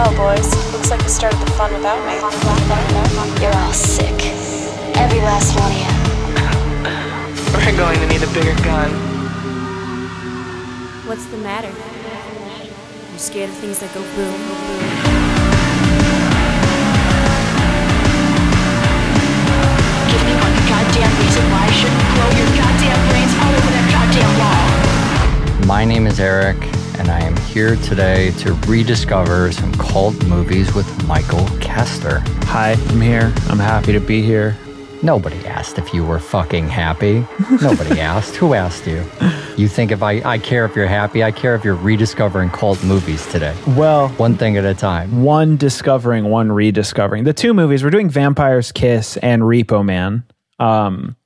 Well, boys, looks like you started the fun without me. You're all sick. Every last one of you. We're going to need a bigger gun. What's the matter? You scared of things that go boom, boom? Give me one goddamn reason why I shouldn't blow your goddamn brains all over that goddamn wall. My name is Eric, and I am here today to rediscover some cult movies with Michael Kester. Hi, I'm here. I'm happy to be here. Nobody asked if you were fucking happy. Nobody asked. Who asked you? You think if I, I care if you're happy, I care if you're rediscovering cult movies today. Well, One thing at a time. one discovering, one rediscovering. The two movies we're doing Vampire's Kiss and Repo Man. Um,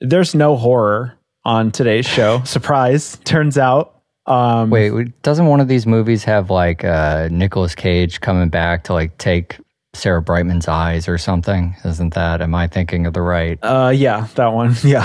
there's no horror on today's show. Surprise! Turns out. Um, Wait, doesn't one of these movies have like uh, Nicolas Cage coming back to like take Sarah Brightman's eyes or something? Isn't that? Am I thinking of the right? Uh, yeah, that one. Yeah,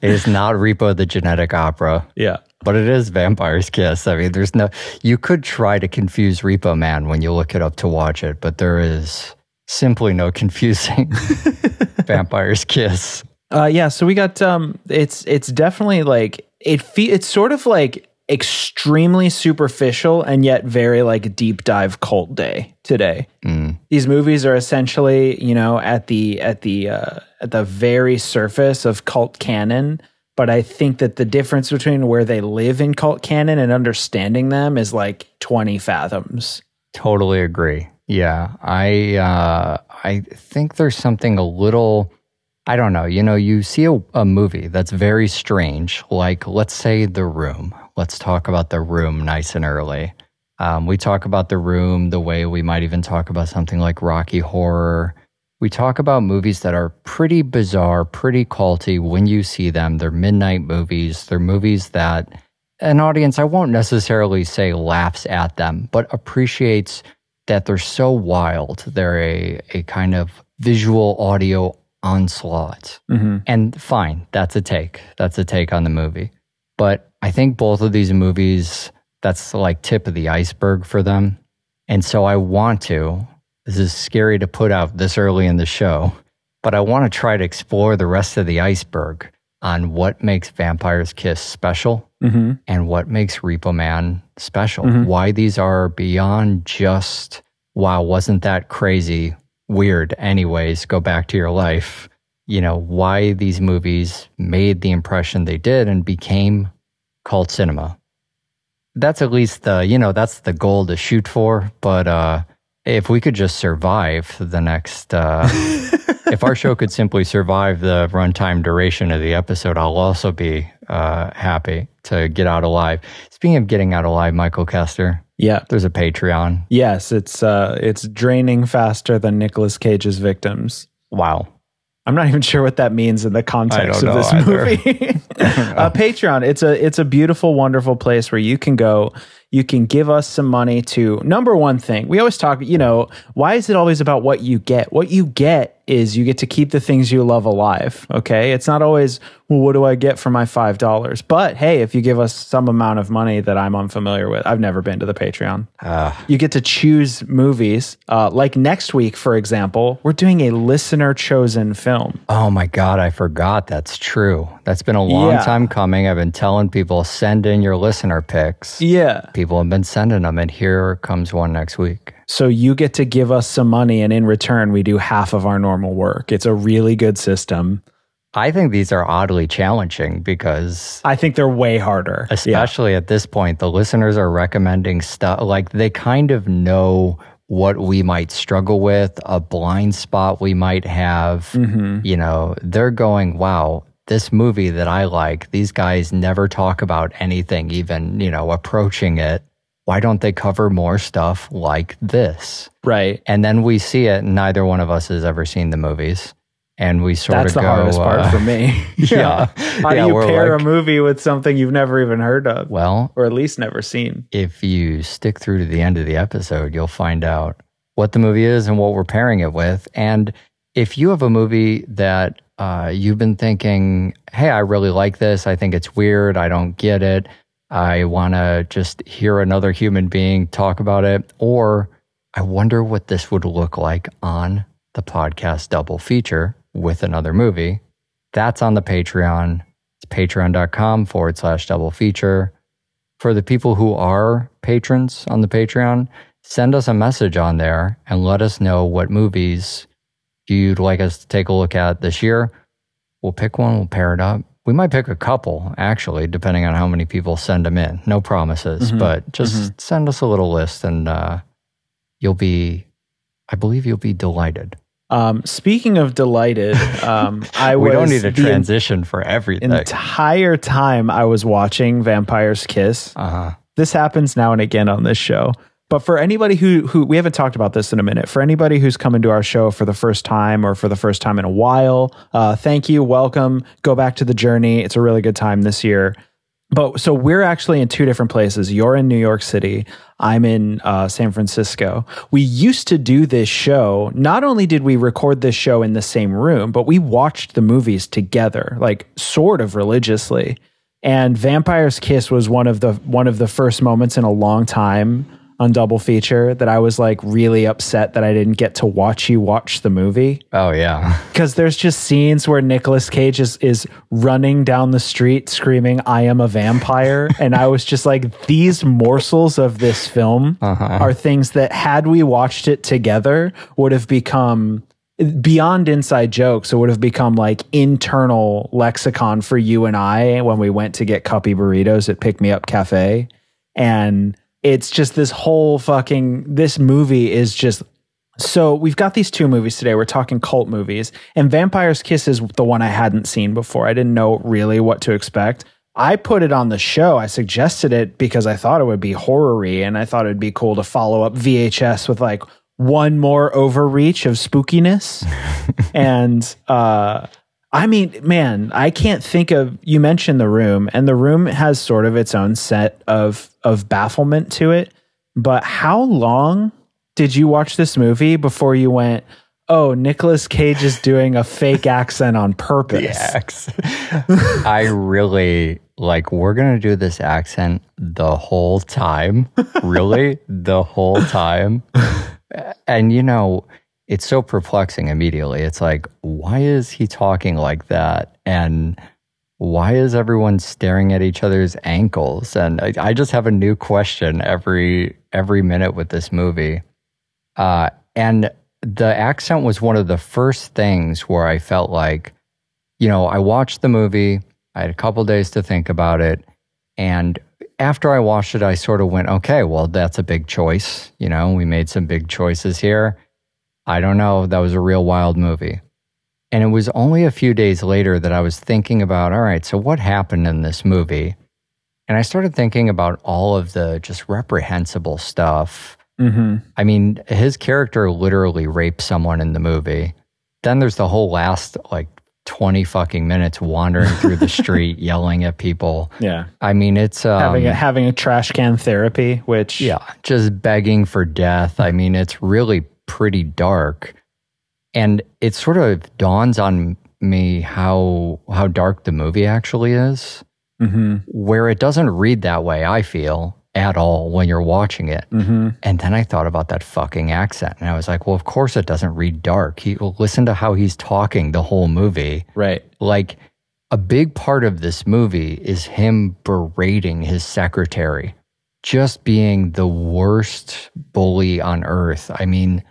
It is not Repo the Genetic Opera. yeah. But it is Vampire's Kiss. I mean, there's no, you could try to confuse Repo Man when you look it up to watch it, but there is simply no confusing Vampire's Kiss. Uh, yeah, so we got um it's it's definitely like it fe- it's sort of like extremely superficial and yet very like deep dive cult day today. These movies are essentially, you know, at the at the uh, at the very surface of cult canon, but I think that the difference between where they live in cult canon and understanding them is like 20 fathoms. Totally agree. Yeah. I, uh, I think there's something a little, I don't know, you know, you see a, a movie that's very strange, like let's say The Room. Let's talk about The Room nice and early. Um, we talk about The Room the way we might even talk about something like Rocky Horror. We talk about movies that are pretty bizarre, pretty culty when you see them. They're midnight movies. They're movies that an audience, I won't necessarily say laughs at them, but appreciates that they're so wild. They're a, a kind of visual audio onslaught. Mm-hmm. And fine, that's a take. That's a take on the movie. But I think both of these movies, that's like tip of the iceberg for them. And so I want to, this is scary to put out this early in the show, but I want to try to explore the rest of the iceberg on what makes Vampire's Kiss special mm-hmm. and what makes Repo Man special. Mm-hmm. Why these are beyond just, wow, wasn't that crazy? Weird, anyways, go back to your life. You know, why these movies made the impression they did and became cult cinema. That's at least the, you know, that's the goal to shoot for. But uh, if we could just survive the next, uh, if our show could simply survive the runtime duration of the episode, I'll also be uh, happy to get out alive. Speaking of getting out alive, Michael Kester, Yeah. there's a Patreon. Yes, it's uh it's draining faster than Nicolas Cage's victims. Wow. I'm not even sure what that means in the context of this either. movie. uh, Patreon, it's a it's a beautiful, wonderful place where you can go. You can give us some money to number one thing. We always talk, you know, why is it always about what you get? What you get is you get to keep the things you love alive. Okay. It's not always, well, what do I get for my $5? But hey, if you give us some amount of money that I'm unfamiliar with, I've never been to the Patreon. you get to choose movies. Uh, like next week, for example, we're doing a listener chosen film. Oh my God, I forgot. That's true. That's been a long Yeah. time coming. I've been telling people, send in your listener picks. Yeah. People have been sending them, and here comes one next week. So you get to give us some money, and in return, we do half of our normal work. It's a really good system. I think these are oddly challenging because, I think they're way harder. Yeah. especially at this point, the listeners are recommending stuff like they kind of know what we might struggle with, a blind spot we might have. Mm-hmm. You know, they're going, wow, this movie that I like, these guys never talk about anything, even, you know, approaching it. Why don't they cover more stuff like this? Right. And then we see it, and neither one of us has ever seen the movies. And we sort That's of the go, hardest part uh, for me. yeah. How Yeah, do you pair like- a movie with something you've never even heard of? Well, or at least never seen? if you stick through to the end of the episode, you'll find out what the movie is and what we're pairing it with. And if you have a movie that uh, you've been thinking, hey, I really like this, I think it's weird, I don't get it, I want to just hear another human being talk about it, or I wonder what this would look like on the podcast double feature with another movie. That's on the Patreon. It's patreon.com forward slash double feature. For the people who are patrons on the Patreon, send us a message on there and let us know what movies you'd like us to take a look at this year. We'll pick one, we'll pair it up. We might pick a couple, actually, depending on how many people send them in. No promises, but just send us a little list and uh, you'll be, I believe you'll be delighted. Um, speaking of delighted, um, I we don't need a transition for everything. The entire time I was watching Vampire's Kiss. Uh huh. this happens now and again on this show. But for anybody who who we haven't talked about this in a minute, for anybody who's coming to our show for the first time or for the first time in a while, uh, thank you, welcome. Go back to the journey. It's a really good time this year. But so we're actually in two different places. You're in New York City. I'm in uh, San Francisco. We used to do this show. Not only did we record this show in the same room, but we watched the movies together, like sort of religiously. And Vampire's Kiss was one of the one of the first moments in a long time on double feature that I was like really upset that I didn't get to watch you watch the movie Oh, yeah. because there's just scenes where Nicolas Cage is is running down the street screaming "I am a vampire," and I was just like, these morsels of this film uh-huh. are things that had we watched it together would have become beyond inside jokes. It would have become like internal lexicon for you and I when we went to get cuppy burritos at Pick Me Up Cafe, and it's just this whole fucking this movie is just so we've got these two movies today. We're talking cult movies, and Vampire's Kiss is the one I hadn't seen before. I didn't know really what to expect. I put it on the show. I suggested it because I thought it would be horror-y, and I thought it'd be cool to follow up VHS with like one more overreach of spookiness. and uh I mean, man, I can't think of you mentioned the room, and the room has sort of its own set of of bafflement to it. But how long did you watch this movie before you went, oh, Nicolas Cage is doing a fake accent on purpose? I really like we're gonna do this accent the whole time. Really? the whole time. And you know, it's so perplexing immediately. It's like, why is he talking like that? And why is everyone staring at each other's ankles? And I, I just have a new question every every minute with this movie. Uh, and the accent was one of the first things where I felt like, you know, I watched the movie, I had a couple days to think about it. And after I watched it, I sort of went, okay, well, that's a big choice. You know, we made some big choices here. I don't know. That was a real wild movie. And it was only a few days later that I was thinking about, all right, so what happened in this movie? And I started thinking about all of the just reprehensible stuff. Mm-hmm. I mean, his character literally raped someone in the movie. Then there's the whole last like 20 fucking minutes wandering through the street yelling at people. Yeah. I mean, it's um, having a, having a trash can therapy, which yeah, just begging for death. I mean, it's really pretty dark. And it sort of dawns on me how how dark the movie actually is, Mhm. where it doesn't read that way, I feel, at all when you're watching it. Mhm. And then I thought about that fucking accent. And I was like, well, of course it doesn't read dark. He listen to how he's talking the whole movie. right. Like a big part of this movie is him berating his secretary, just being the worst bully on earth. I mean,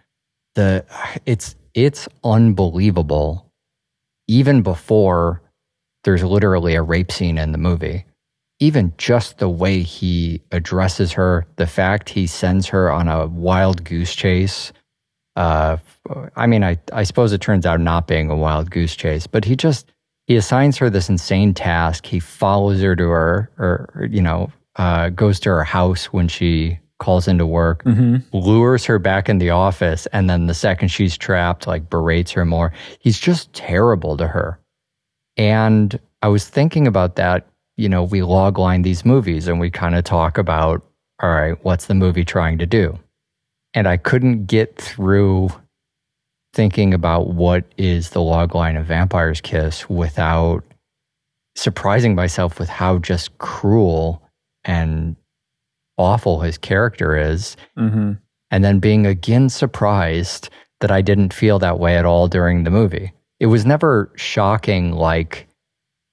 the it's it's unbelievable even before there's literally a rape scene in the movie. Even just the way he addresses her, the fact he sends her on a wild goose chase. Uh, I mean, I, I suppose it turns out not being a wild goose chase, but he just he assigns her this insane task. He follows her to her, or, you know, uh, goes to her house when she calls into work, mm-hmm. lures her back in the office, and then the second she's trapped, like berates her more. He's just terrible to her. And I was thinking about that. You know, we logline these movies and we kind of talk about, all right, what's the movie trying to do? And I couldn't get through thinking about what is the logline of Vampire's Kiss without surprising myself with how just cruel and awful his character is, hmm and then being again surprised that I didn't feel that way at all during the movie. It was never shocking like,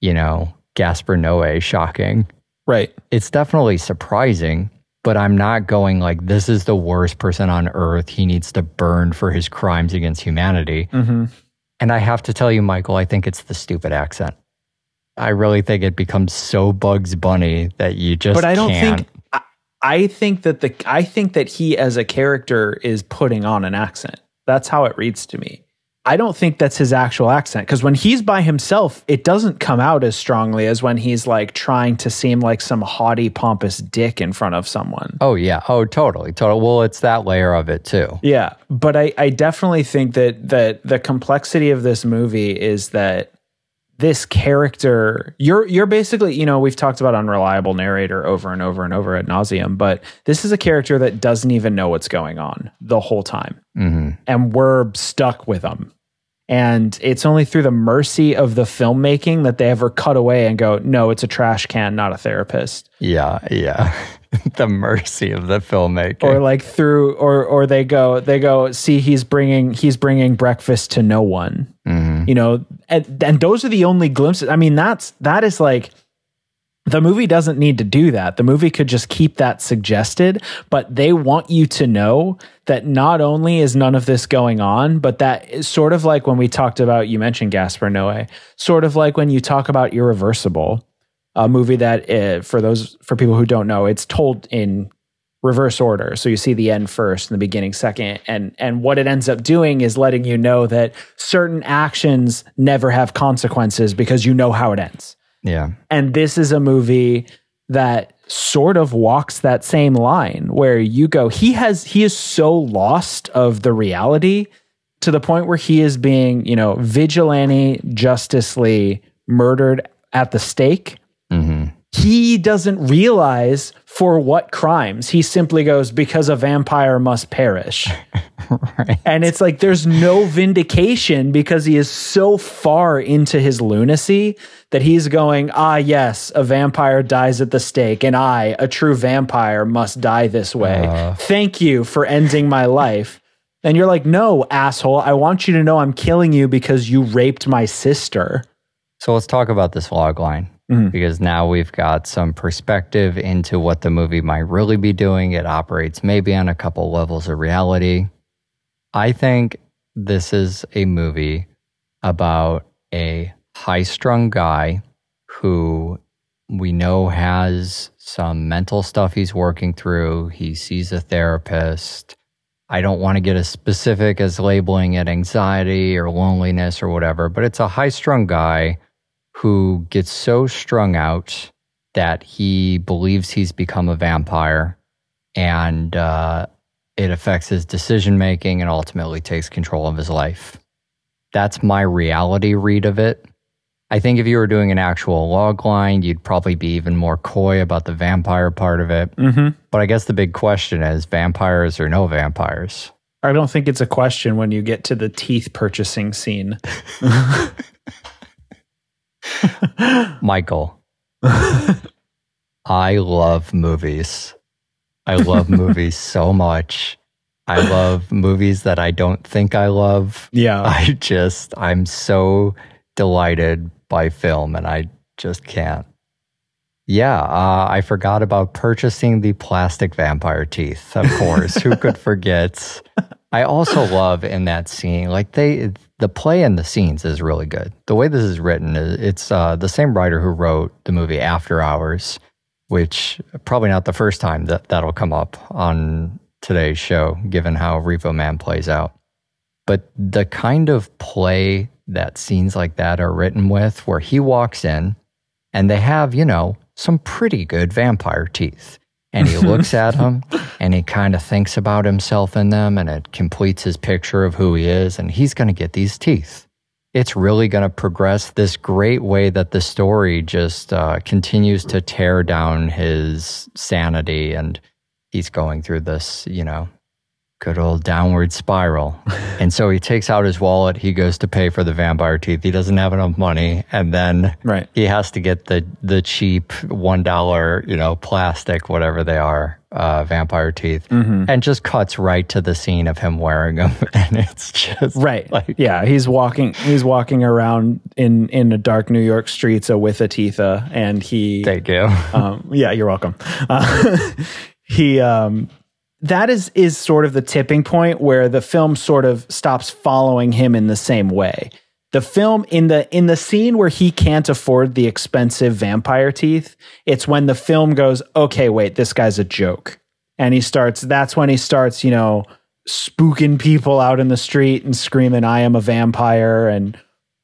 you know, Gaspar Noé shocking. Right. It's definitely surprising, but I'm not going like this is the worst person on earth. He needs to burn for his crimes against humanity. hmm And I have to tell you, Michael, I think it's the stupid accent. I really think it becomes so Bugs Bunny that you just But I don't can't. think. I, think that the I think that he as a character is putting on an accent. That's how it reads to me. I don't think that's his actual accent because when he's by himself, it doesn't come out as strongly as when he's like trying to seem like some haughty, pompous dick in front of someone. Oh yeah. Oh totally. Total. Well, it's that layer of it too. Yeah, but I, I definitely think that that the complexity of this movie is that this character you're you're basically you know we've talked about unreliable narrator over and over and over at nauseum, but this is a character that doesn't even know what's going on the whole time, hmm and we're stuck with them. And it's only through the mercy of the filmmaking that they ever cut away and go, no, it's a trash can, not a therapist. Yeah. Yeah. the mercy of the filmmaker. or like through or or they go they go see he's bringing he's bringing breakfast to no one Mhm. you know and, and those are the only glimpses i mean that's that is like the movie doesn't need to do that the movie could just keep that suggested but they want you to know that not only is none of this going on but that is sort of like when we talked about you mentioned gaspar noé sort of like when you talk about irreversible a movie that uh, for those for people who don't know it's told in reverse order. So you see the end first and the beginning second. And and what it ends up doing is letting you know that certain actions never have consequences because you know how it ends. Yeah. and this is a movie that sort of walks that same line where you go he has he is so lost of the reality to the point where he is being you know vigilante justicely murdered at the stake he doesn't realize for what crimes. He simply goes, because a vampire must perish. Right. And it's like there's no vindication because he is so far into his lunacy that he's going, ah, yes, a vampire dies at the stake, and I, a true vampire, must die this way. Uh. Thank you for ending my life. And you're like, no, asshole, I want you to know I'm killing you because you raped my sister. So let's talk about this log line Mhm. because now we've got some perspective into what the movie might really be doing. It operates maybe on a couple levels of reality. I think this is a movie about a high strung guy who we know has some mental stuff he's working through. He sees a therapist. I don't want to get as specific as labeling it anxiety or loneliness or whatever, but it's a high strung guy who gets so strung out that he believes he's become a vampire and uh, it affects his decision making and ultimately takes control of his life. That's my reality read of it. I think if you were doing an actual log line, you'd probably be even more coy about the vampire part of it. Mm-hmm. But I guess the big question is vampires or no vampires? I don't think it's a question when you get to the teeth purchasing scene. Michael, I love movies. I love movies so much. I love movies that I don't think I love. Yeah. I just, I'm so delighted by film and I just can't. Yeah, uh, I forgot about purchasing the plastic vampire teeth. Of course, who could forget? I also love in that scene, like they, the play in the scenes is really good. The way this is written, it's uh, the same writer who wrote the movie After Hours, which probably not the first time that that'll come up on today's show, given how Repo Man plays out. But the kind of play that scenes like that are written with, where he walks in and they have, you know, some pretty good vampire teeth. And he looks at them and he kind of thinks about himself in them and it completes his picture of who he is. And he's going to get these teeth. It's really going to progress this great way that the story just uh, continues to tear down his sanity. And he's going through this, you know, good old downward spiral. and so he takes out his wallet. He goes to pay for the vampire teeth. He doesn't have enough money, and then Right. he has to get the the cheap one dollar, you know, plastic, whatever they are, uh, vampire teeth, Mm-hmm. and just cuts right to the scene of him wearing them, and it's just Right. like yeah, he's walking he's walking around in in the dark New York streets so with a Titha and he thank you. um, yeah, you're welcome. Uh, he um, that is is sort of the tipping point where the film sort of stops following him in the same way. The film in the in the scene where he can't afford the expensive vampire teeth, it's when the film goes, okay, wait, this guy's a joke, and he starts. That's when he starts, you know, spooking people out in the street and screaming, "I am a vampire!" and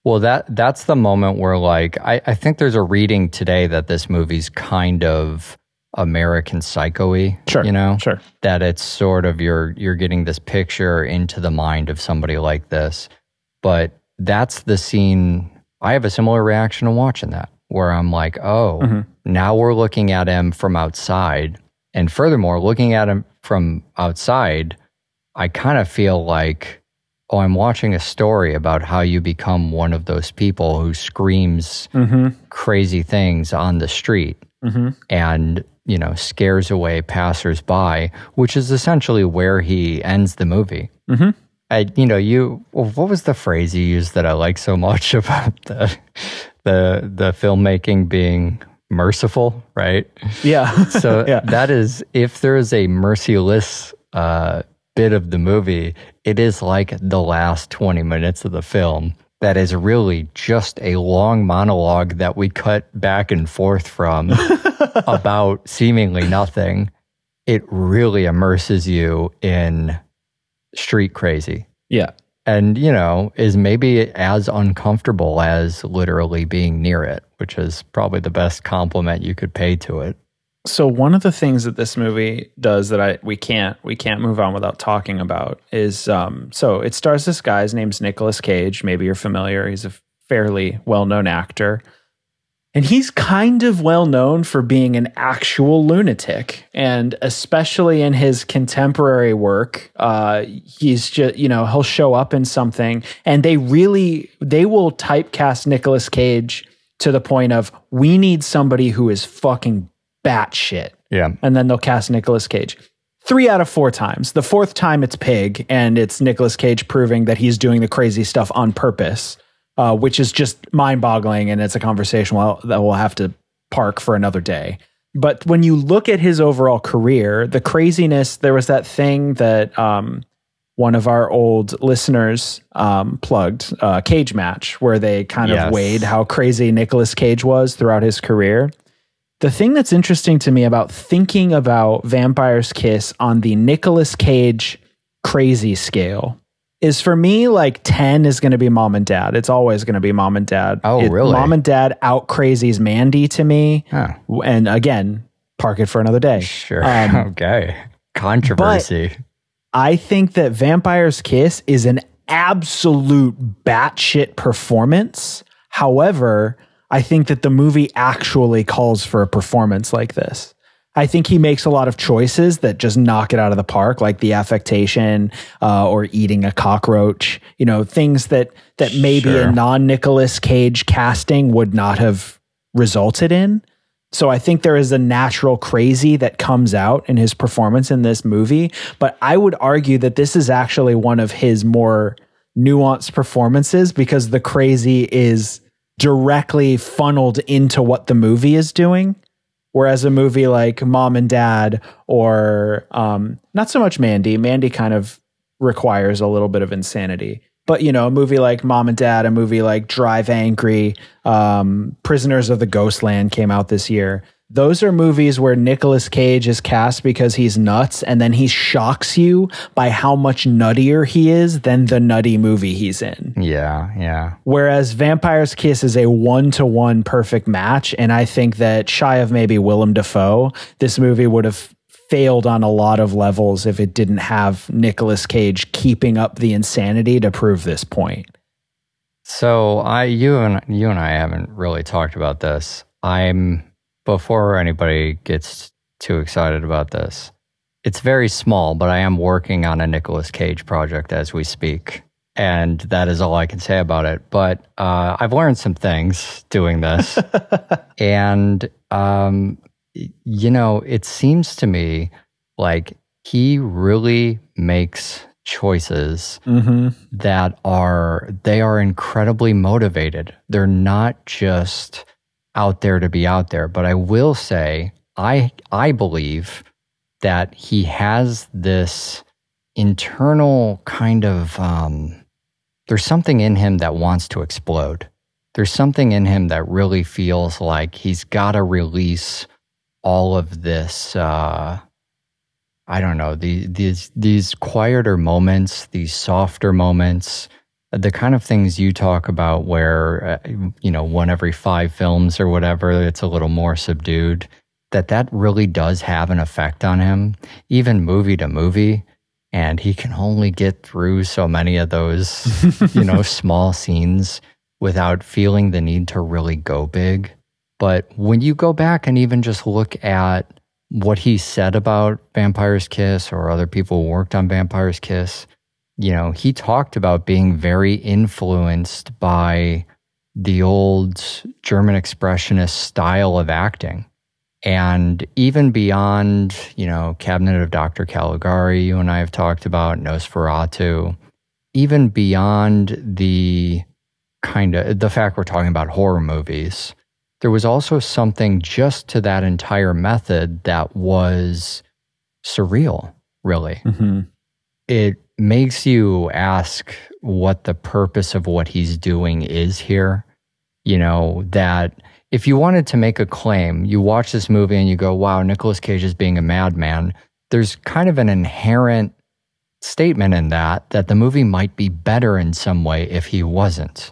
Well, that that's the moment where like I, I think there's a reading today that this movie's kind of American psycho-y. Sure, You know? sure. That it's sort of you're you're getting this picture into the mind of somebody like this. But that's the scene I have a similar reaction to watching that, where I'm like, oh, Mm-hmm. now we're looking at him from outside. And furthermore, looking at him from outside, I kind of feel like, oh, I'm watching a story about how you become one of those people who screams crazy things on the street and, you know, scares away passersby, which is essentially where he ends the movie. Mm-hmm. I, you know, you, what was the phrase you used that I like so much about the, the, the filmmaking being merciful, right? yeah, So Yeah. that is, if there is a merciless uh, bit of the movie, it is like the last 20 minutes of the film that is really just a long monologue that we cut back and forth from about seemingly nothing. It really immerses you in street crazy yeah. and you know is maybe as uncomfortable as literally being near it which is probably the best compliment you could pay to it So one of the things that this movie does that I we can't we can't move on without talking about is um so it stars this guy his name's Nicolas Cage. Maybe you're familiar. He's a fairly well-known actor. And he's kind of well known for being an actual lunatic. And especially in his contemporary work uh he's just you know he'll show up in something and they really they will typecast Nicolas Cage to the point of we need somebody who is fucking batshit yeah and then they'll cast Nicolas Cage. Three out of four times. The fourth time it's Pig, and it's Nicolas Cage proving that he's doing the crazy stuff on purpose, uh, which is just mind boggling. And it's a conversation we'll, that we'll have to park for another day. But when you look at his overall career, the craziness, there was that thing that um, one of our old listeners um, plugged, uh, Cage Match, where they kind Yes. of weighed how crazy Nicolas Cage was throughout his career. The thing that's interesting to me about thinking about Vampire's Kiss on the Nicolas Cage crazy scale is for me like 10 is going to be mom and dad. It's always going to be mom and dad. Oh, It- really? Mom and dad out crazies Mandy to me. Huh. And again, park it for another day. sure Um, okay controversy I think that Vampire's Kiss is an absolute batshit performance. However, I think that the movie actually calls for a performance like this. I think he makes a lot of choices that just knock it out of the park, like the affectation uh, or eating a cockroach. You know, things that that maybe Sure. a non Nicolas Cage casting would not have resulted in. So I think there is a natural crazy that comes out in his performance in this movie. But I would argue that this is actually one of his more nuanced performances because the crazy is directly funneled into what the movie is doing. Whereas a movie like Mom and Dad or um, not so much Mandy, Mandy kind of requires a little bit of insanity. But you know, a movie like Mom and Dad, a movie like Drive Angry, um, Prisoners of the Ghostland came out this year. Those are movies where Nicolas Cage is cast because he's nuts, and then he shocks you by how much nuttier he is than the nutty movie he's in. yeah yeah Whereas Vampire's Kiss is a one to one perfect match. And I think that shy of maybe Willem Dafoe, this movie would have failed on a lot of levels if it didn't have Nicolas Cage keeping up the insanity to prove this point. so i you and you and i haven't really talked about this i'm before anybody gets too excited about this It's very small, but I am working on a Nicolas Cage project as we speak. And that is all I can say about it. But uh, I've learned some things doing this. and, um, you know, it seems to me like he really makes choices Mm-hmm. that are they are incredibly motivated. They're not just out there to be out there, but I will say I I believe that he has this internal kind of um there's something in him that wants to explode. There's something in him that really feels like he's got to release all of this uh I don't know, the, these these quieter moments, these softer moments, the kind of things you talk about where uh, you know, one every 5 films or whatever, it's a little more subdued, that that really does have an effect on him, even movie to movie, and he can only get through so many of those, you know, small scenes without feeling the need to really go big. But when you go back and even just look at what he said about Vampire's Kiss or other people who worked on Vampire's Kiss, you know, he talked about being very influenced by the old German expressionist style of acting. And even beyond, you know, Cabinet of Dr. Caligari, you and I have talked about, Nosferatu, even beyond the kind of the fact we're talking about horror movies, there was also something just to that entire method that was surreal, really. Mm-hmm. It makes you ask what the purpose of what he's doing is here. You know, that if you wanted to make a claim, you watch this movie and you go, wow, Nicolas Cage is being a madman. There's kind of an inherent statement in that that the movie might be better in some way if he wasn't.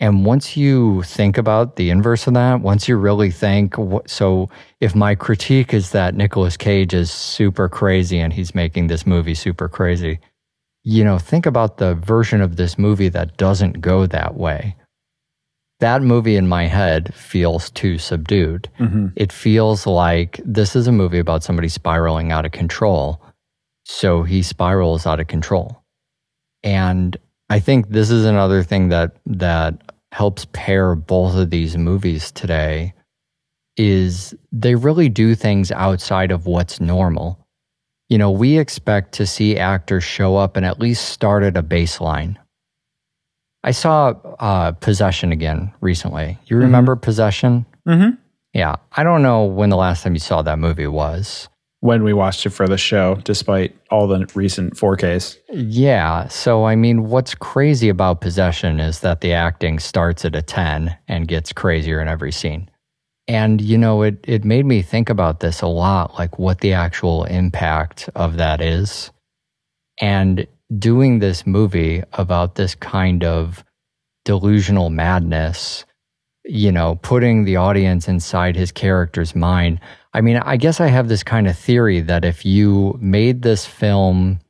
And once you think about the inverse of that, once you really think, so if my critique is that Nicolas Cage is super crazy and he's making this movie super crazy, you know, think about the version of this movie that doesn't go that way. That movie in my head feels too subdued. Mm-hmm. It feels like this is a movie about somebody spiraling out of control. So he spirals out of control. And I think this is another thing that that helps pair both of these movies today is they really do things outside of what's normal. You know, we expect to see actors show up and at least start at a baseline. I saw uh, Possession again recently. You remember Possession? Mm-hmm. Yeah. I don't know when the last time you saw that movie was. When we watched it for the show, despite all the recent 4Ks. Yeah. So, I mean, what's crazy about Possession is that the acting starts at a 10 and gets crazier in every scene. And, you know, it, it made me think about this a lot, like what the actual impact of that is. And doing this movie about this kind of delusional madness, you know, putting the audience inside his character's mind. I mean, I guess I have this kind of theory that if you made this film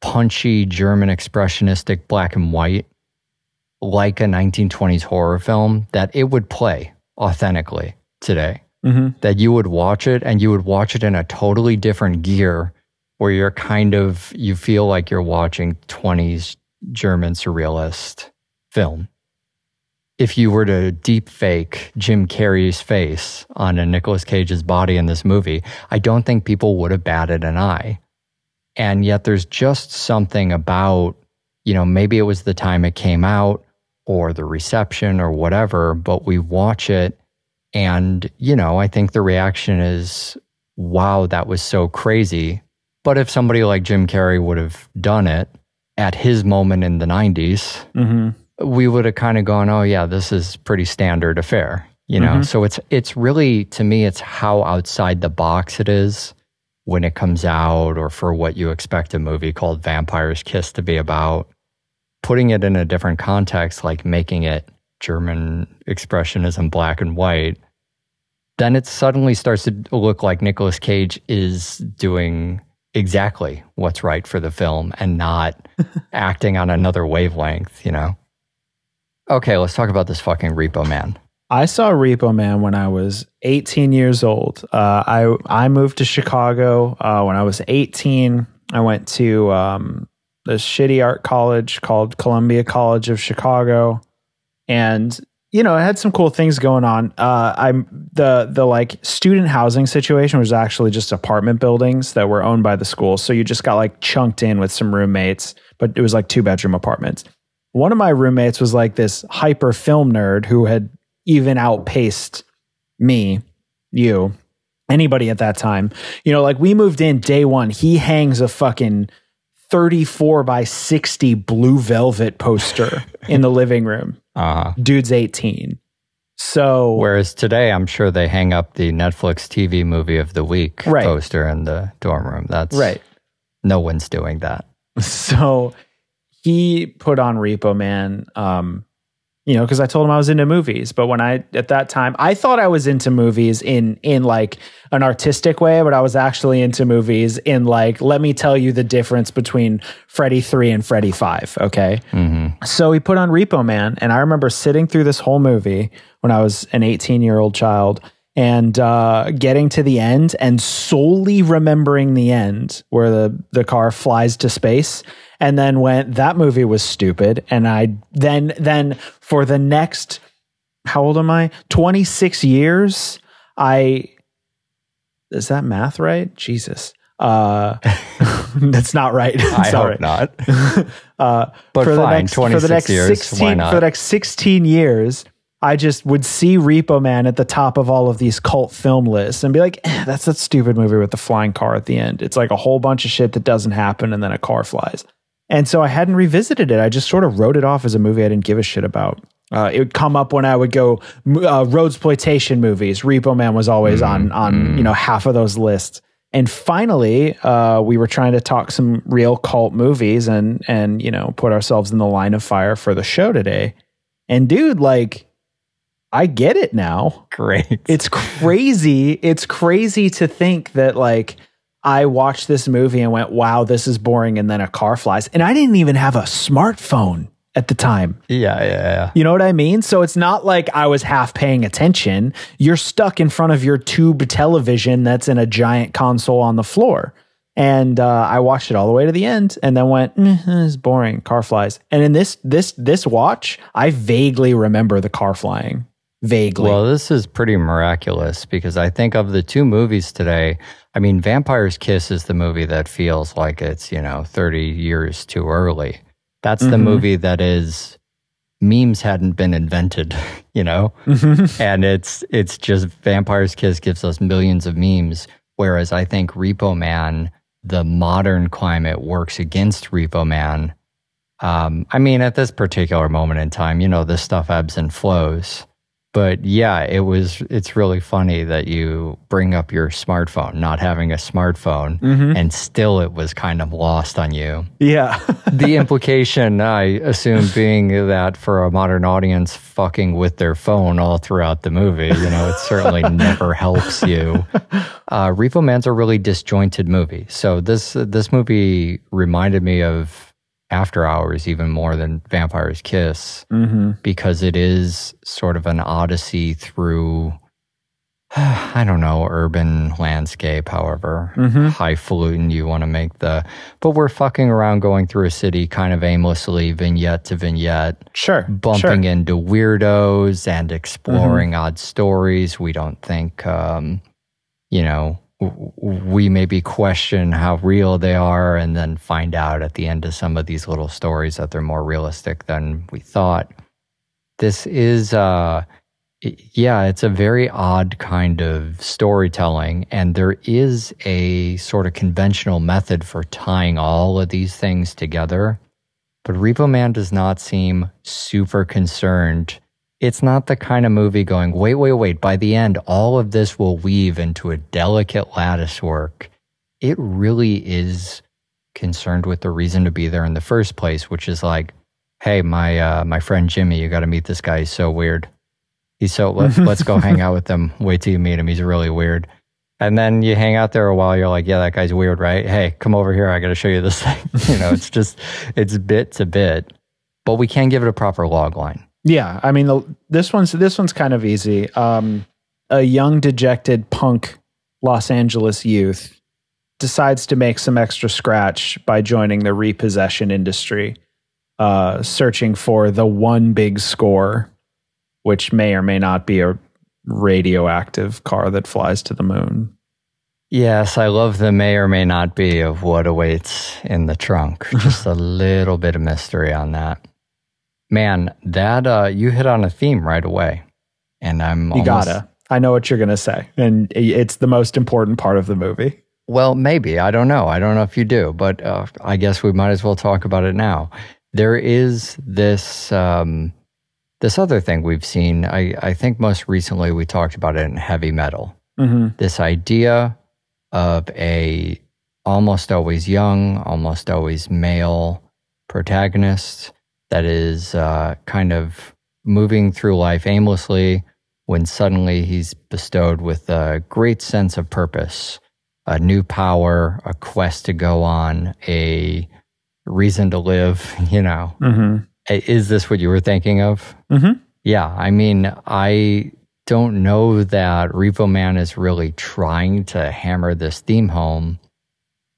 punchy German expressionistic black and white, like a 1920s horror film, that it would play authentically today. Mm-hmm. That you would watch it and you would watch it in a totally different gear where you're kind of, you feel like you're watching 20s German surrealist film. If you were to deep fake Jim Carrey's face on a Nicolas Cage's body in this movie, I don't think people would have batted an eye. And yet there's just something about, you know, maybe it was the time it came out or the reception or whatever, but we watch it and, you know, I think the reaction is, wow, that was so crazy. But if somebody like Jim Carrey would have done it at his moment in the 90s, Mm-hmm. We would have kind of gone, oh yeah, this is pretty standard affair, you know. Mhm. So it's it's really to me, it's how outside the box it is when it comes out, or for what you expect a movie called Vampire's Kiss to be about. Putting it in a different context, like making it German expressionism, black and white, then it suddenly starts to look like Nicolas Cage is doing exactly what's right for the film and not acting on another wavelength, you know? Okay, let's talk about this fucking Repo Man. I saw Repo Man when I was 18 years old. Uh, I I moved to Chicago uh, when I was 18. I went to um, this shitty art college called Columbia College of Chicago, and you know, it had some cool things going on. Uh, I'm the the like student housing situation was actually just apartment buildings that were owned by the school, so you just got like chunked in with some roommates, but it was like two bedroom apartments. One of my roommates was like this hyper film nerd who had even outpaced me, you, anybody at that time. You know, like we moved in day one. He hangs a fucking 34 by 60 blue velvet poster in the living room. Uh-huh. Dude's 18. So, whereas today, I'm sure they hang up the Netflix TV movie of the week Right. poster in the dorm room. That's right. No one's doing that. So he put on Repo Man, um, you know, because I told him I was into movies. But when I at that time, I thought I was into movies in in like an artistic way, but I was actually into movies in like, let me tell you the difference between Freddy three and Freddy five. Okay. So he put on Repo Man, and I remember sitting through this whole movie when I was an 18 year old child and uh, getting to the end and solely remembering the end where the, the car flies to space. And then went, that movie was stupid. And I then, then for the next, how old am I? 26 years, I, is that math right? Jesus. Uh, that's not right. I Sorry hope not. uh, But for the fine, next for the next years, why 16 not? for the next 16 years I just would see Repo Man at the top of all of these cult film lists and be like, eh, that's that stupid movie with the flying car at the end. It's like a whole bunch of shit that doesn't happen and then a car flies. And so I hadn't revisited it. I just sort of wrote it off as a movie I didn't give a shit about. Uh, it would come up when I would go uh, road exploitation movies. Repo Man was always on on you know half of those lists. And finally, uh, we were trying to talk some real cult movies and and you know put ourselves in the line of fire for the show today. And dude, like, I get it now Great. it's crazy. It's crazy to think that like I watched this movie and went, "Wow, this is boring," and then a car flies, and I didn't even have a smartphone at the time. yeah, yeah, yeah. You know what I mean? So it's not like I was half paying attention. You're stuck in front of your tube television that's in a giant console on the floor. And uh, I watched it all the way to the end, and then went, mm, "This is boring." Car flies, and in this this this watch, I vaguely remember the car flying. Vaguely, Well, this is pretty miraculous because I think of the two movies today. I mean, Vampire's Kiss is the movie that feels like it's, you know, 30 years too early. That's the Mhm. movie that is memes hadn't been invented, you know? and it's it's just Vampire's Kiss gives us millions of memes whereas I think Repo Man the modern climate works against Repo Man. Um, I mean, at this particular moment in time, you know, this stuff ebbs and flows but yeah, it was. It's really funny that you bring up your smartphone, not having a smartphone, and still it was kind of lost on you. yeah. The implication, I assume, being that for a modern audience, fucking with their phone all throughout the movie, you know, it certainly never helps you. Uh, Repo Man's a really disjointed movie, so this this movie reminded me of After Hours even more than Vampire's Kiss mm-hmm. because it is sort of an odyssey through I don't know, urban landscape, however Mhm. highfalutin you want to make the but we're fucking around going through a city kind of aimlessly, vignette to vignette, Sure. bumping sure. into weirdos and exploring odd stories. We don't think um, you know, we maybe question how real they are and then find out at the end of some of these little stories that they're more realistic than we thought. This is, uh, yeah, it's a very odd kind of storytelling. And there is a sort of conventional method for tying all of these things together. But Repo Man does not seem super concerned it's not the kind of movie going, wait, wait, wait. By the end, all of this will weave into a delicate lattice work. It really is concerned with the reason to be there in the first place, which is like, hey, my uh, my friend Jimmy, you got to meet this guy. He's so weird. He's so let, let's go hang out with him. Wait till you meet him. He's really weird. And then you hang out there a while. You're like, yeah, that guy's weird, right? Hey, come over here. I got to show you this thing. you know, it's just it's bit to bit, but we can give it a proper log line. Yeah, I mean the, this one's this one's kind of easy. Um, a young dejected punk Los Angeles youth decides to make some extra scratch by joining the repossession industry, uh, searching for the one big score, which may or may not be a radioactive car that flies to the moon. Yes, I love the may or may not be of what awaits in the trunk. Just a little bit of mystery on that. Man, that uh, you hit on a theme right away, and I'm You almost, gotta. I know what you're gonna say, and it's the most important part of the movie. Well, maybe I don't know. I don't know if you do, but uh, I guess we might as well talk about it now. There is this um, this other thing we've seen. I, I think most recently we talked about it in heavy metal. Mm-hmm. This idea of a almost always young, almost always male protagonist that is uh, kind of moving through life aimlessly when suddenly he's bestowed with a great sense of purpose, a new power, a quest to go on, a reason to live, you know. Mm-hmm. Is this what you were thinking of? Mm-hmm. Yeah, I mean, I don't know that Repo Man is really trying to hammer this theme home,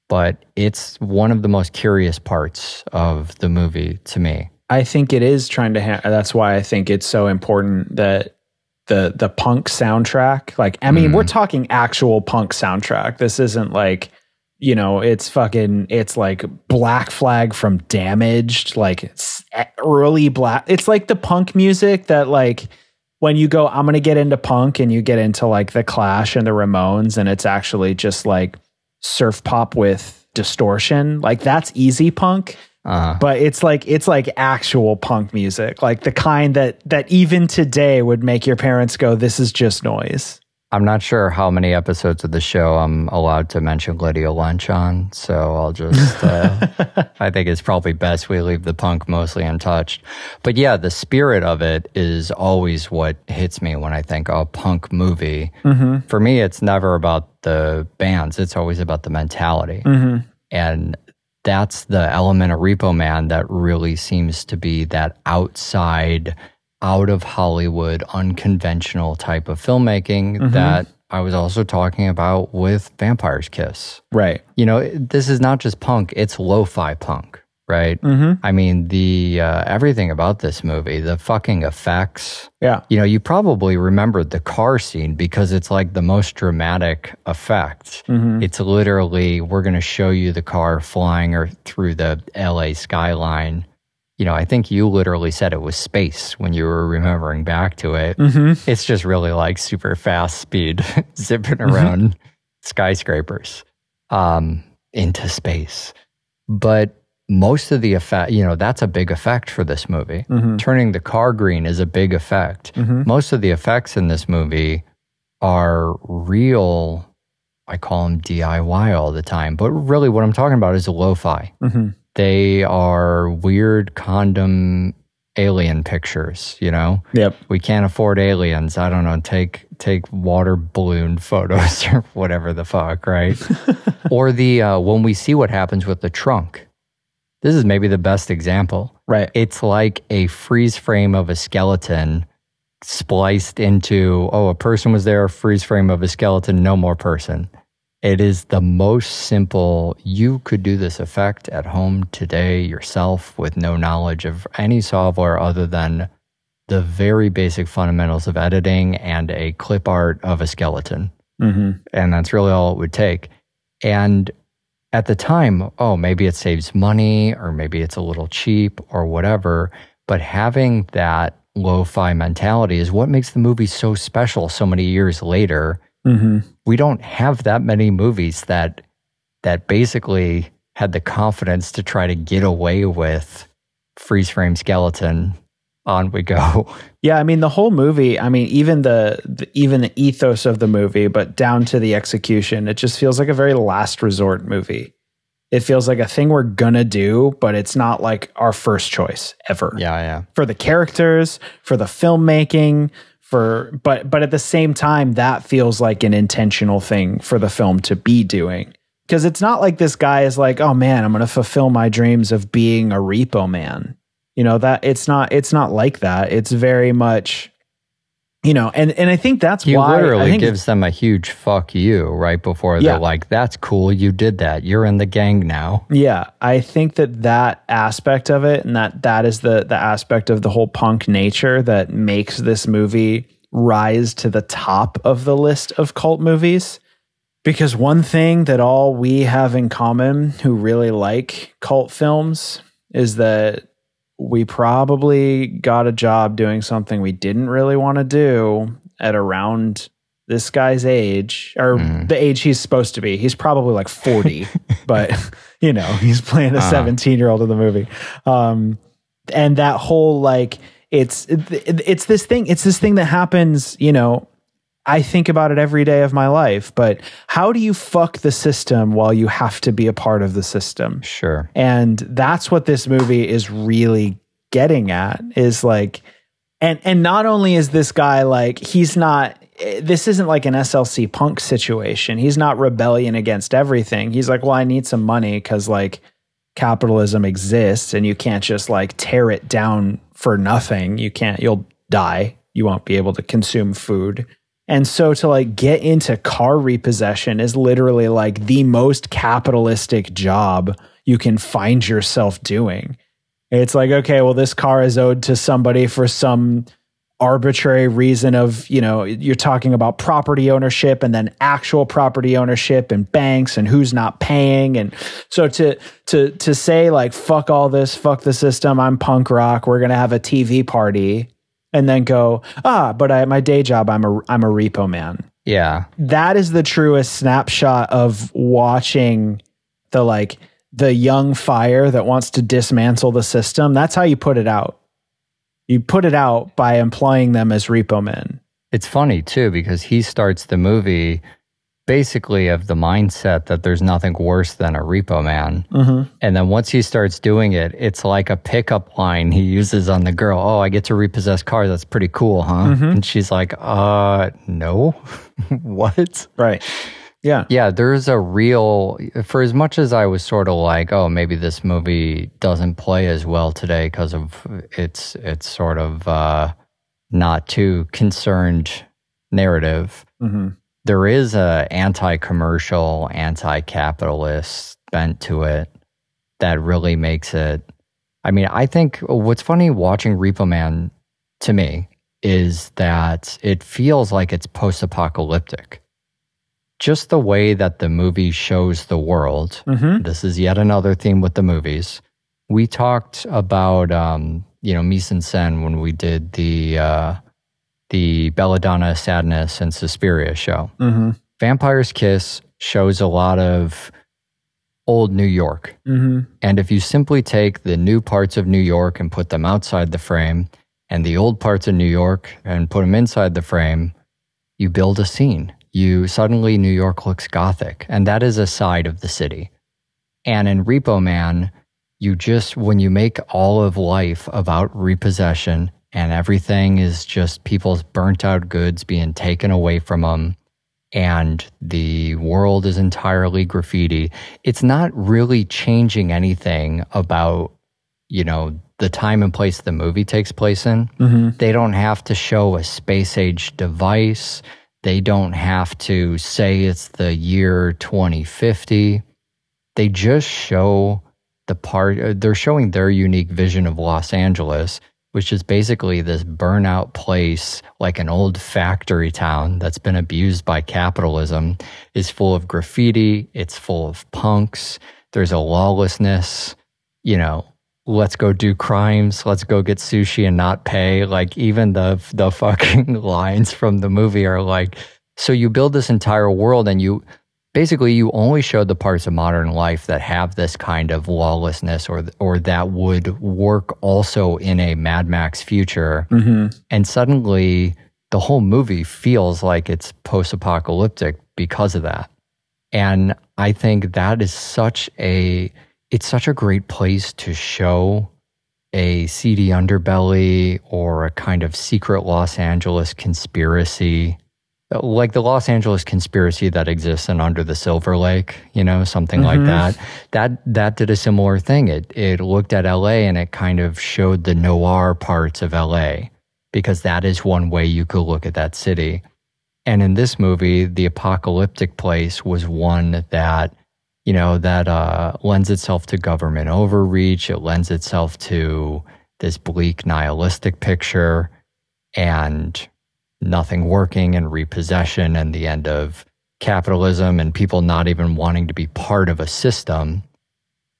but it's one of the most curious parts of the movie to me. I think it is trying to. Ha- that's why I think it's so important that the the punk soundtrack. Like, I mean, Mm. we're talking actual punk soundtrack. This isn't like, you know, it's fucking. It's like Black Flag from Damaged, like it's early black. It's like the punk music that like when you go, I'm gonna get into punk, and you get into like the Clash and the Ramones, and it's actually just like surf pop with distortion. Like that's easy punk Uh, but it's like it's like actual punk music like the kind that that even today would make your parents go this is just noise I'm not sure how many episodes of the show I'm allowed to mention Lydia Lunch on, so I'll just, uh, I think it's probably best we leave the punk mostly untouched. But yeah, the spirit of it is always what hits me when I think a punk movie. For me, it's never about the bands, it's always about the mentality. And that's the element of Repo Man that really seems to be that outside, out of Hollywood, unconventional type of filmmaking mm-hmm. that I was also talking about with Vampire's Kiss. right. You know, this is not just punk, it's lo fi punk, right? mm-hmm. I mean, the uh, everything about this movie, the fucking effects. yeah You know, you probably remembered the car scene because it's like the most dramatic effect. Mm-hmm. It's literally, we're going to show you the car flying or through the LA skyline. You know, I think you literally said it was space when you were remembering back to it. mm-hmm. It's just really like super fast speed zipping around skyscrapers um, into space. But most of the effect, you know, that's a big effect for this movie. Mm-hmm. Turning the car green is a big effect. Mhm. Most of the effects in this movie are real. I call them DIY all the time, but really what I'm talking about is lo fi. Mm-hmm. They are weird condom alien pictures, you know? yep we can't afford aliens. I don't know. Take take water balloon photos or whatever the fuck, right? or the uh, when we see what happens with the trunk. This is maybe the best example. right It's like a freeze frame of a skeleton spliced into oh a person was there, a freeze frame of a skeleton, no more person. It is the most simple. You could do this effect at home today yourself with no knowledge of any software other than the very basic fundamentals of editing and a clip art of a skeleton. mm-hmm. And that's really all it would take. And at the time, oh, maybe it saves money or maybe it's a little cheap or whatever. But having that lo fi mentality is what makes the movie so special so many years later. Mm-hmm. We don't have that many movies that that basically had the confidence to try to get away with freeze frame skeleton. On we go. Yeah, I mean the whole movie. I mean even the, the even the ethos of the movie, but down to the execution, it just feels like a very last resort movie. It feels like a thing we're gonna do, but it's not like our first choice ever. Yeah, yeah. For the characters, for the filmmaking, for but but at the same time, that feels like an intentional thing for the film to be doing. Because it's not like this guy is like, oh man, I'm gonna fulfill my dreams of being a repo man. You know that it's not it's not like that. It's very much you know, and and I think that's He why literally gives them a huge fuck you right before Yeah. they're like, "That's cool, you did that. You're in the gang now." Yeah, I think that that aspect of it, and that that is the the aspect of the whole punk nature that makes this movie rise to the top of the list of cult movies. Because one thing that all we have in common who really like cult films is that we probably got a job doing something we didn't really want to do at around this guy's age or Mhm. the age he's supposed to be. He's probably like 40, but you know, he's playing a Uh-huh. 17 year old in the movie. Um, and that whole like, it's, it- it's this thing, it's this thing that happens, you know, I think about it every day of my life, but how do you fuck the system while you have to be a part of the system? Sure. and that's what this movie is really getting at is like and and not only is this guy like he's not this isn't like an SLC punk situation. He's not rebellion against everything. He's like, "Well, I need some money cuz like capitalism exists and you can't just like tear it down for nothing. You can't you'll die. You won't be able to consume food." And so to like get into car repossession is literally like the most capitalistic job you can find yourself doing. It's like, okay, well, this car is owed to somebody for some arbitrary reason of, you know, you're talking about property ownership and then actual property ownership and banks and who's not paying. And so to to to say like fuck all this, fuck the system, I'm punk rock, we're gonna have a TV party, and then go, ah, but I my day job, I'm a I'm a repo man Yeah. that is the truest snapshot of watching the like the young fire that wants to dismantle the system. That's how you put it out. You put it out by employing them as repo men. It's funny too because he starts the movie basically of the mindset that there's nothing worse than a repo man. Mm-hmm. And then once he starts doing it, it's like a pickup line he uses on the girl. Oh, I get to repossess cars. That's pretty cool, huh? Mhm. And she's like, uh, no. what? Right. Yeah. Yeah, there's a real, for as much as I was sort of like, oh, maybe this movie doesn't play as well today because of its, its sort of uh, not too concerned narrative Mm-hmm. There is a anti-commercial, anti-capitalist bent to it that really makes it. I mean, I think what's funny watching Repo Man to me is that it feels like it's post-apocalyptic. Just the way that the movie shows the world. Mm-hmm. This is yet another theme with the movies. We talked about, um, you know, mise en scène when we did the uh, the Belladonna Sadness and Suspiria show. Mm-hmm. Vampire's Kiss shows a lot of old New York. Mm-hmm. And if you simply take the new parts of New York and put them outside the frame, and the old parts of New York and put them inside the frame, you build a scene. You suddenly New York looks gothic, and that is a side of the city. And in Repo Man, you just when you make all of life about repossession and everything is just people's burnt out goods being taken away from them and the world is entirely graffiti. It's not really changing anything about you know the time and place the movie takes place in. Mm-hmm. they don't have to show a space age device. They don't have to say it's the year 2050 they just show the part uh, they're showing their unique vision of Los Angeles which is basically this burnout place like an old factory town that's been abused by capitalism is full of graffiti it's full of punks there's a lawlessness you know let's go do crimes let's go get sushi and not pay. Like even the the fucking lines from the movie are like so you build this entire world and you basically you only show the parts of modern life that have this kind of lawlessness or or that would work also in a Mad Max future. Mm-hmm. and suddenly the whole movie feels like it's post-apocalyptic because of that. And i think that is such a it's such a great place to show a seedy underbelly or a kind of secret los angeles conspiracy like the Los Angeles conspiracy that exists in Under the Silver Lake, you know, something like that. That that did a similar thing. It it looked at LA and it kind of showed the noir parts of LA because that is one way you could look at that city. And in this movie, the apocalyptic place was one that you know that uh, lends itself to government overreach. It lends itself to this bleak nihilistic picture and nothing working and repossession and the end of capitalism and people not even wanting to be part of a system.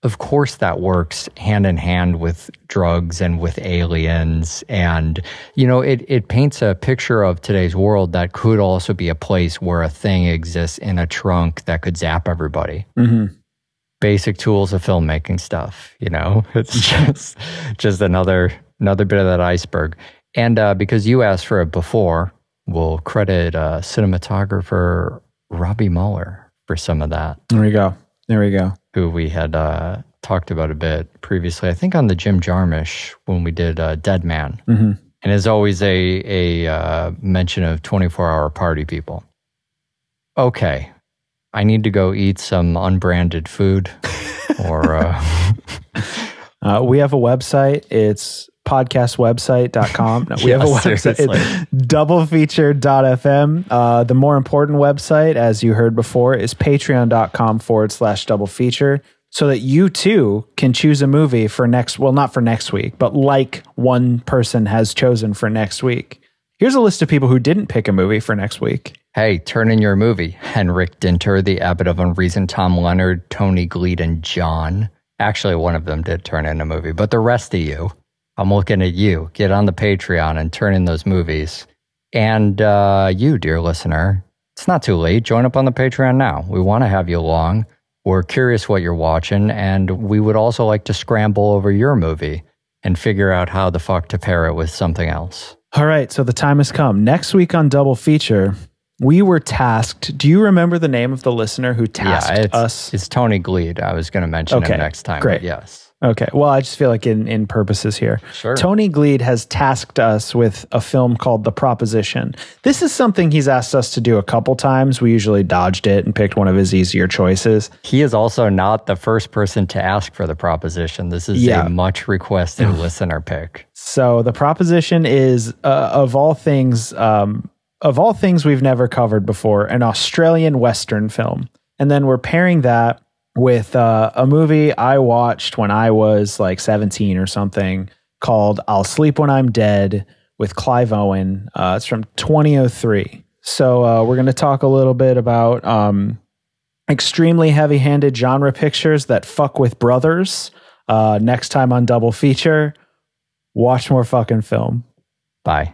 Of course, that works hand in hand with drugs and with aliens. And, you know, it, it paints a picture of today's world that could also be a place where a thing exists in a trunk that could zap everybody Mm-hmm. basic tools of filmmaking stuff. You know, it's just just another another bit of that iceberg. And uh, because you asked for it before, we'll credit uh, cinematographer Robby Müller for some of that, There we go. There we go. who we had uh, talked about a bit previously. I think on the Jim Jarmusch when we did uh, Dead Man, Mm-hmm. and is always a a uh, mention of twenty four hour party people. Okay, I need to go eat some unbranded food, or. Uh, Uh, we have a website. It's podcastwebsite.com. No, we Yeah, have a website. seriously. It's doublefeature.fm. Uh, the more important website, as you heard before, is patreon.com forward slash double feature so that you too can choose a movie for next, well, not for next week, but like one person has chosen for next week. Here's a list of people who didn't pick a movie for next week. Hey, turn in your movie. Henrik Dinter, the Abbot of Unreason, Tom Leonard, Tony Gleed, and John. Actually, one of them did turn in a movie, but the rest of you, I'm looking at you. Get on the Patreon and turn in those movies. And uh, you, dear listener, it's not too late. Join up on the Patreon now. We want to have you along. We're curious what you're watching, and we would also like to scramble over your movie and figure out how the fuck to pair it with something else. All right, so the time has come. Next week on Double Feature, we were tasked. Do you remember the name of the listener who tasked yeah, it's, us? it's Tony Gleed. I was going to mention Okay, him next time. great. Yes. Okay. Well, I just feel like in, in purposes here. Sure. Tony Gleed has tasked us with a film called The Proposition. This is something he's asked us to do a couple times. We usually dodged it and picked one of his easier choices. He is also not the first person to ask for the proposition. This is Yeah. a much requested listener pick. So the proposition is, uh, of all things, um, of all things we've never covered before, an Australian Western film, and then we're pairing that with uh, a movie I watched when I was like 17 or something called "I'll Sleep When I'm Dead" with Clive Owen. Uh, it's from 2003. So uh, we're going to talk a little bit about um, extremely heavy-handed genre pictures that fuck with brothers. Uh, next time on Double Feature watch more fucking film. Bye.